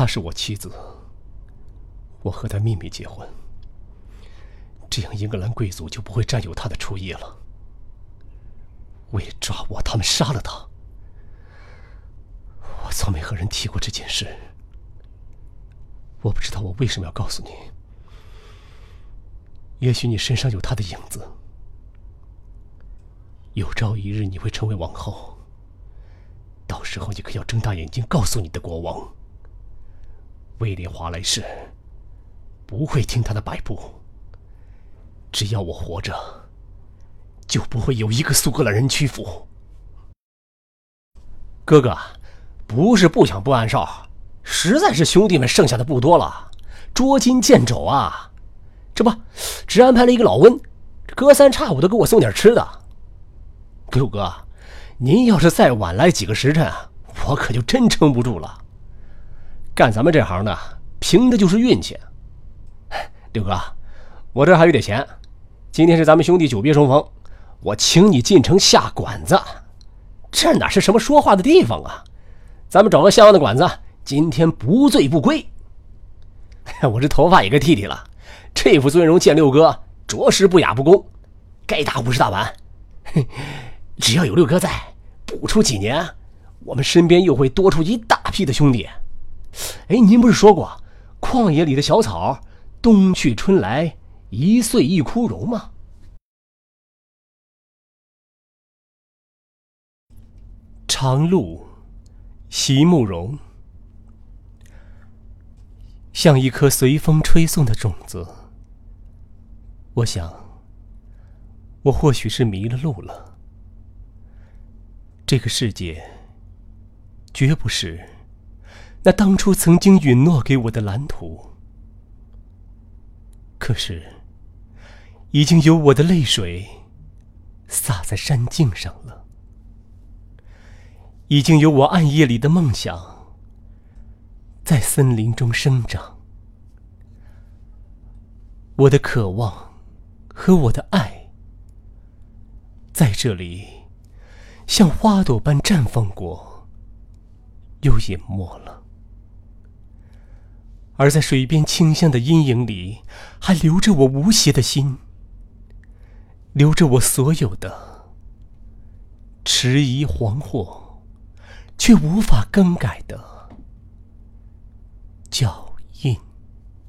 她是我妻子，我和她秘密结婚，这样英格兰贵族就不会占有她的初夜了。为了抓我，他们杀了她。我从没和人提过这件事，我不知道我为什么要告诉你。也许你身上有她的影子，有朝一日你会成为王后。到时候你可要睁大眼睛告诉你的国王，威廉华莱士不会听他的摆布。只要我活着，就不会有一个苏格兰人屈服。哥哥，不是不想不暗哨，实在是兄弟们剩下的不多了，捉襟见肘啊！这不，只安排了一个老温，隔三差五的给我送点吃的。六哥。您要是再晚来几个时辰，我可就真撑不住了。干咱们这行的，凭的就是运气。六哥，我这还有点钱，今天是咱们兄弟久别重逢，我请你进城下馆子。这哪是什么说话的地方啊？咱们找个像样的馆子，今天不醉不归。我这头发也该剃剃了，这副尊容见六哥，着实不雅不恭。该打五十大板。只要有六哥在。不出几年，我们身边又会多出一大批的兄弟。哎，您不是说过，旷野里的小草，冬去春来，一岁一枯荣吗？长路，席慕容，像一颗随风吹送的种子。我想，我或许是迷了路了。这个世界，绝不是那当初曾经允诺给我的蓝图。可是，已经有我的泪水洒在山径上了，已经有我暗夜里的梦想在森林中生长。我的渴望和我的爱，在这里。像花朵般绽放过，又隐没了；而在水边清香的阴影里，还留着我无邪的心，留着我所有的迟疑惶惑，却无法更改的脚印。